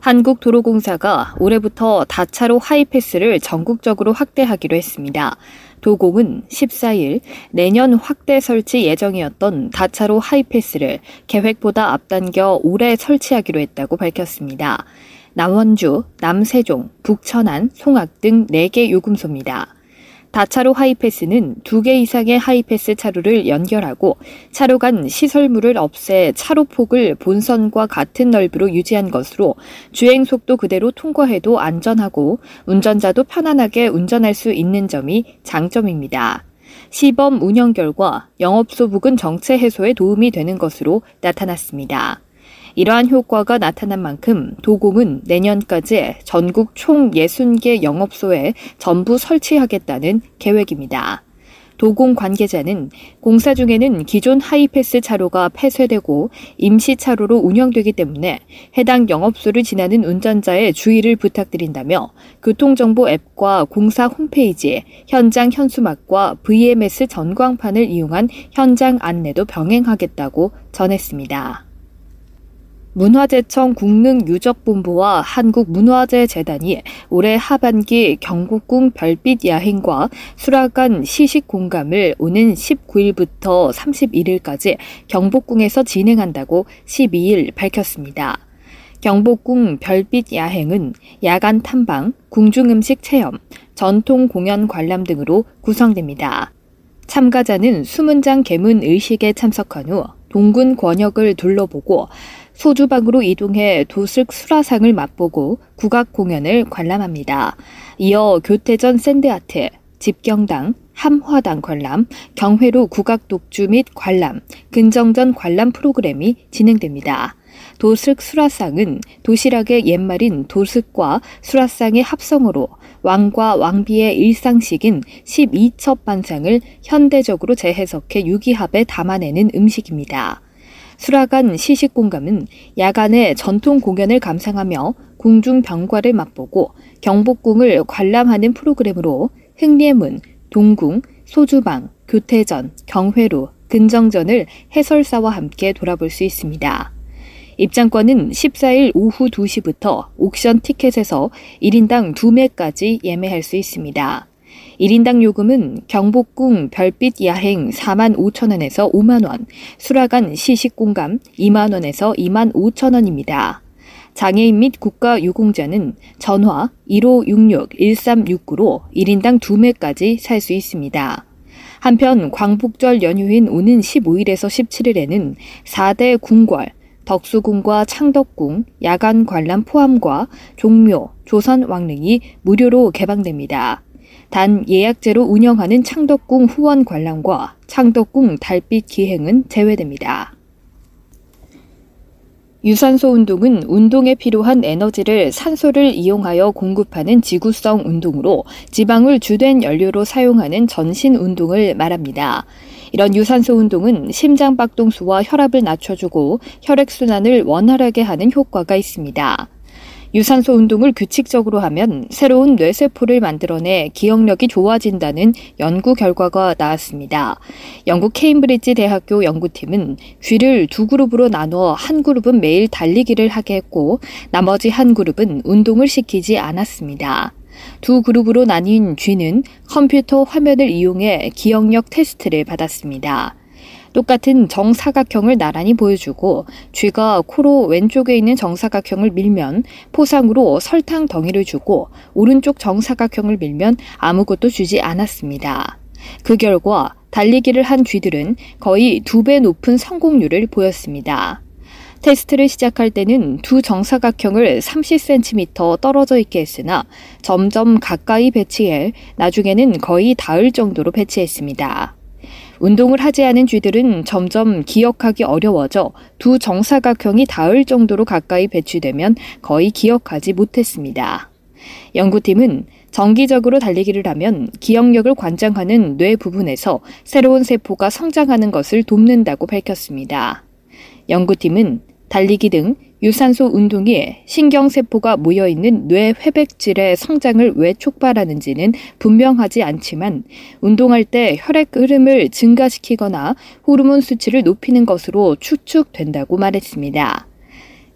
한국도로공사가 올해부터 다차로 하이패스를 전국적으로 확대하기로 했습니다. 도공은 14일 내년 확대 설치 예정이었던 다차로 하이패스를 계획보다 앞당겨 올해 설치하기로 했다고 밝혔습니다. 남원주, 남세종, 북천안, 송악 등 4개 요금소입니다. 다차로 하이패스는 두 개 이상의 하이패스 차로를 연결하고 차로 간 시설물을 없애 차로 폭을 본선과 같은 넓이로 유지한 것으로 주행 속도 그대로 통과해도 안전하고 운전자도 편안하게 운전할 수 있는 점이 장점입니다. 시범 운영 결과 영업소 부근 정체 해소에 도움이 되는 것으로 나타났습니다. 이러한 효과가 나타난 만큼 도공은 내년까지 전국 총 60개 영업소에 전부 설치하겠다는 계획입니다. 도공 관계자는 공사 중에는 기존 하이패스 차로가 폐쇄되고 임시 차로로 운영되기 때문에 해당 영업소를 지나는 운전자의 주의를 부탁드린다며 교통정보 앱과 공사 홈페이지, 현장 현수막과 VMS 전광판을 이용한 현장 안내도 병행하겠다고 전했습니다. 문화재청 국능유적본부와 한국문화재재단이 올해 하반기 경복궁 별빛 야행과 수락관 시식 공감을 오는 19일부터 31일까지 경복궁에서 진행한다고 12일 밝혔습니다. 경복궁 별빛 야행은 야간 탐방, 궁중음식 체험, 전통 공연 관람 등으로 구성됩니다. 참가자는 수문장 개문 의식에 참석한 후 동군 권역을 둘러보고 소주방으로 이동해 도슬 수라상을 맛보고 국악 공연을 관람합니다. 이어 교태전 샌드아트, 집경당, 함화당 관람, 경회로 국악 독주 및 관람, 근정전 관람 프로그램이 진행됩니다. 도슬 수라상은 도시락의 옛말인 도슬과 수라상의 합성으로 왕과 왕비의 일상식인 12첩 반상을 현대적으로 재해석해 유기합에 담아내는 음식입니다. 수라간 시식공감은 야간에 전통 공연을 감상하며 궁중 병과를 맛보고 경복궁을 관람하는 프로그램으로 흥례문, 동궁, 소주방, 교태전, 경회로, 근정전을 해설사와 함께 돌아볼 수 있습니다. 입장권은 14일 오후 2시부터 옥션 티켓에서 1인당 2매까지 예매할 수 있습니다. 1인당 요금은 경복궁 별빛 야행 4만 5천 원에서 5만 원, 수라간 시식공감 2만 원에서 2만 5천 원입니다. 장애인 및 국가유공자는 전화 1566-1369로 1인당 2매까지 살 수 있습니다. 한편 광복절 연휴인 오는 15일에서 17일에는 4대 궁궐, 덕수궁과 창덕궁, 야간 관람 포함과 종묘, 조선 왕릉이 무료로 개방됩니다. 단 예약제로 운영하는 창덕궁 후원 관람과 창덕궁 달빛 기행은 제외됩니다. 유산소 운동은 운동에 필요한 에너지를 산소를 이용하여 공급하는 지구성 운동으로 지방을 주된 연료로 사용하는 전신 운동을 말합니다. 이런 유산소 운동은 심장 박동수와 혈압을 낮춰주고 혈액순환을 원활하게 하는 효과가 있습니다. 유산소 운동을 규칙적으로 하면 새로운 뇌세포를 만들어내 기억력이 좋아진다는 연구 결과가 나왔습니다. 영국 케임브리지 대학교 연구팀은 쥐를 두 그룹으로 나눠 한 그룹은 매일 달리기를 하게 했고 나머지 한 그룹은 운동을 시키지 않았습니다. 두 그룹으로 나뉜 쥐는 컴퓨터 화면을 이용해 기억력 테스트를 받았습니다. 똑같은 정사각형을 나란히 보여주고 쥐가 코로 왼쪽에 있는 정사각형을 밀면 포상으로 설탕 덩이를 주고 오른쪽 정사각형을 밀면 아무것도 주지 않았습니다. 그 결과 달리기를 한 쥐들은 거의 두 배 높은 성공률을 보였습니다. 테스트를 시작할 때는 두 정사각형을 30cm 떨어져 있게 했으나 점점 가까이 배치해 나중에는 거의 닿을 정도로 배치했습니다. 운동을 하지 않은 쥐들은 점점 기억하기 어려워져 두 정사각형이 닿을 정도로 가까이 배치되면 거의 기억하지 못했습니다. 연구팀은 정기적으로 달리기를 하면 기억력을 관장하는 뇌 부분에서 새로운 세포가 성장하는 것을 돕는다고 밝혔습니다. 연구팀은 달리기 등 유산소 운동이 신경세포가 모여있는 뇌 회백질의 성장을 왜 촉발하는지는 분명하지 않지만 운동할 때 혈액 흐름을 증가시키거나 호르몬 수치를 높이는 것으로 추측된다고 말했습니다.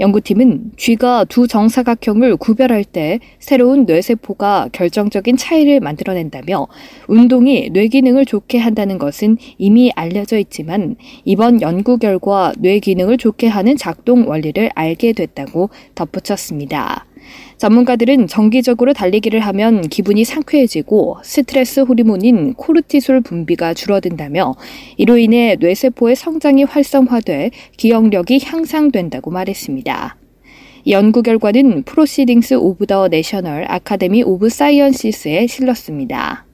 연구팀은 쥐가 두 정사각형을 구별할 때 새로운 뇌세포가 결정적인 차이를 만들어낸다며 운동이 뇌 기능을 좋게 한다는 것은 이미 알려져 있지만 이번 연구 결과 뇌 기능을 좋게 하는 작동 원리를 알게 됐다고 덧붙였습니다. 전문가들은 정기적으로 달리기를 하면 기분이 상쾌해지고 스트레스 호르몬인 코르티솔 분비가 줄어든다며 이로 인해 뇌세포의 성장이 활성화돼 기억력이 향상된다고 말했습니다. 연구 결과는 Proceedings of the National Academy of Sciences에 실렸습니다.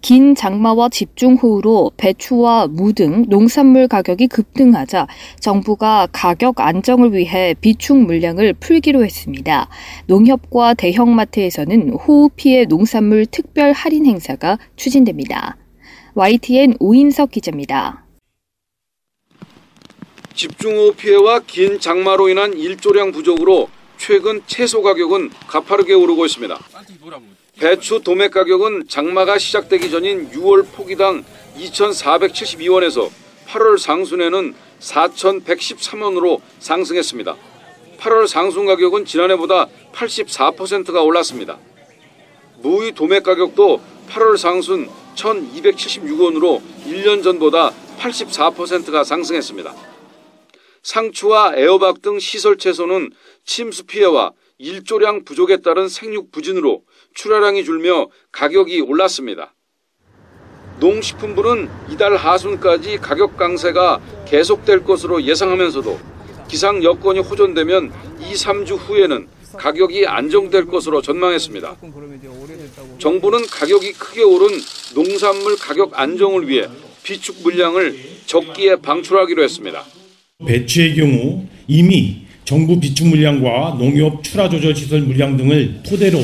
긴 장마와 집중호우로 배추와 무 등 농산물 가격이 급등하자 정부가 가격 안정을 위해 비축 물량을 풀기로 했습니다. 농협과 대형마트에서는 호우 피해 농산물 특별 할인 행사가 추진됩니다. YTN 오인석 기자입니다. 집중호우 피해와 긴 장마로 인한 일조량 부족으로 최근 채소 가격은 가파르게 오르고 있습니다. 배추 도매 가격은 장마가 시작되기 전인 6월 포기당 2,472원에서 8월 상순에는 4,113원으로 상승했습니다. 8월 상순 가격은 지난해보다 84%가 올랐습니다. 무의 도매 가격도 8월 상순 1,276원으로 1년 전보다 84%가 상승했습니다. 상추와 애호박 등 시설 채소는 침수 피해와 일조량 부족에 따른 생육 부진으로 출하량이 줄며 가격이 올랐습니다. 농식품부는 이달 하순까지 가격 강세가 계속될 것으로 예상하면서도 기상 여건이 호전되면 2, 3주 후에는 가격이 안정될 것으로 전망했습니다. 정부는 가격이 크게 오른 농산물 가격 안정을 위해 비축 물량을 적기에 방출하기로 했습니다. 배추의 경우 이미 정부 비축 물량과 농협 출하 조절 시설 물량 등을 토대로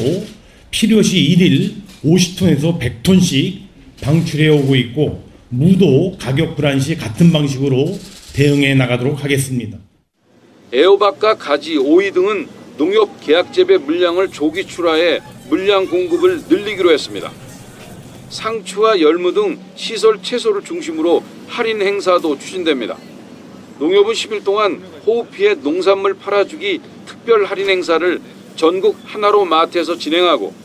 필요시 1일 50톤에서 100톤씩 방출해 오고 있고 무도 가격 불안 시 같은 방식으로 대응해 나가도록 하겠습니다. 애호박과 가지, 오이 등은 농협 계약 재배 물량을 조기 출하해 물량 공급을 늘리기로 했습니다. 상추와 열무 등 시설 채소를 중심으로 할인 행사도 추진됩니다. 농협은 10일 동안 호우 피해 농산물 팔아주기 특별 할인 행사를 전국 하나로 마트에서 진행하고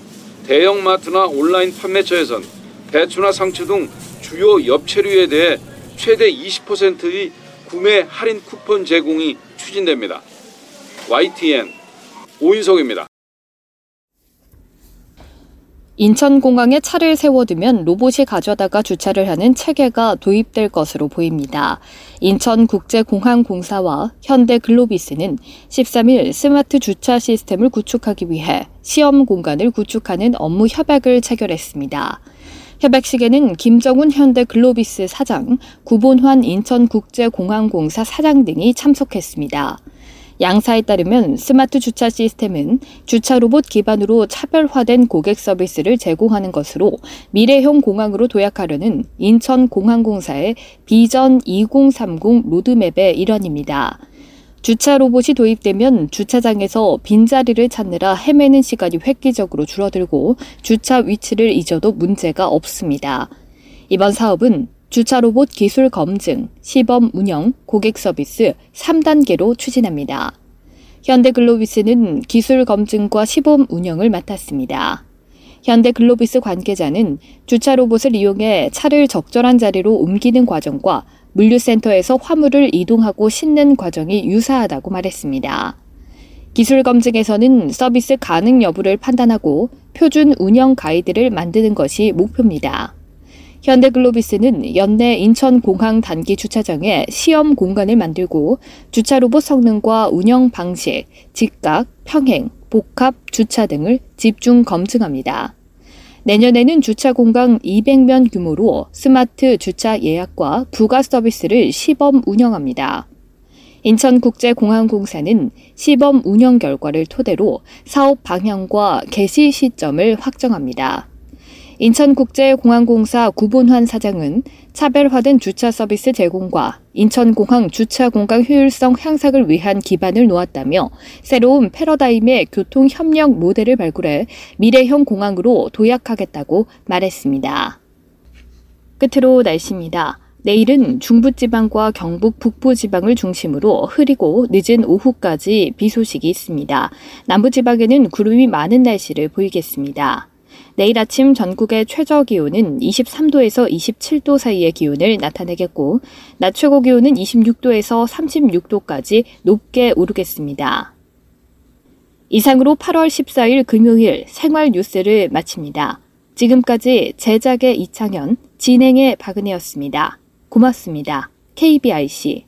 대형 마트나 온라인 판매처에선 배추나 상추 등 주요 엽채류에 대해 최대 20%의 구매 할인 쿠폰 제공이 추진됩니다. YTN 오인석입니다. 인천공항에 차를 세워두면 로봇이 가져다가 주차를 하는 체계가 도입될 것으로 보입니다. 인천국제공항공사와 현대글로비스는 13일 스마트 주차 시스템을 구축하기 위해 시험 공간을 구축하는 업무 협약을 체결했습니다. 협약식에는 김정훈 현대글로비스 사장, 구본환 인천국제공항공사 사장 등이 참석했습니다. 양사에 따르면 스마트 주차 시스템은 주차 로봇 기반으로 차별화된 고객 서비스를 제공하는 것으로 미래형 공항으로 도약하려는 인천공항공사의 비전 2030 로드맵의 일환입니다. 주차 로봇이 도입되면 주차장에서 빈자리를 찾느라 헤매는 시간이 획기적으로 줄어들고 주차 위치를 잊어도 문제가 없습니다. 이번 사업은 주차 로봇 기술 검증, 시범 운영, 고객 서비스 3단계로 추진합니다. 현대글로비스는 기술 검증과 시범 운영을 맡았습니다. 현대글로비스 관계자는 주차 로봇을 이용해 차를 적절한 자리로 옮기는 과정과 물류센터에서 화물을 이동하고 싣는 과정이 유사하다고 말했습니다. 기술 검증에서는 서비스 가능 여부를 판단하고 표준 운영 가이드를 만드는 것이 목표입니다. 현대글로비스는 연내 인천공항 단기 주차장에 시험 공간을 만들고 주차 로봇 성능과 운영 방식, 직각, 평행, 복합 주차 등을 집중 검증합니다. 내년에는 주차 공간 200면 규모로 스마트 주차 예약과 부가 서비스를 시범 운영합니다. 인천국제공항공사는 시범 운영 결과를 토대로 사업 방향과 개시 시점을 확정합니다. 인천국제공항공사 구본환 사장은 차별화된 주차 서비스 제공과 인천공항 주차 공간 효율성 향상을 위한 기반을 놓았다며 새로운 패러다임의 교통 협력 모델을 발굴해 미래형 공항으로 도약하겠다고 말했습니다. 끝으로 날씨입니다. 내일은 중부지방과 경북 북부지방을 중심으로 흐리고 늦은 오후까지 비 소식이 있습니다. 남부지방에는 구름이 많은 날씨를 보이겠습니다. 내일 아침 전국의 최저 기온은 23도에서 27도 사이의 기온을 나타내겠고, 낮 최고 기온은 26도에서 36도까지 높게 오르겠습니다. 이상으로 8월 14일 금요일 생활 뉴스를 마칩니다. 지금까지 제작의 이창현, 진행의 박은혜였습니다. 고맙습니다. KBIC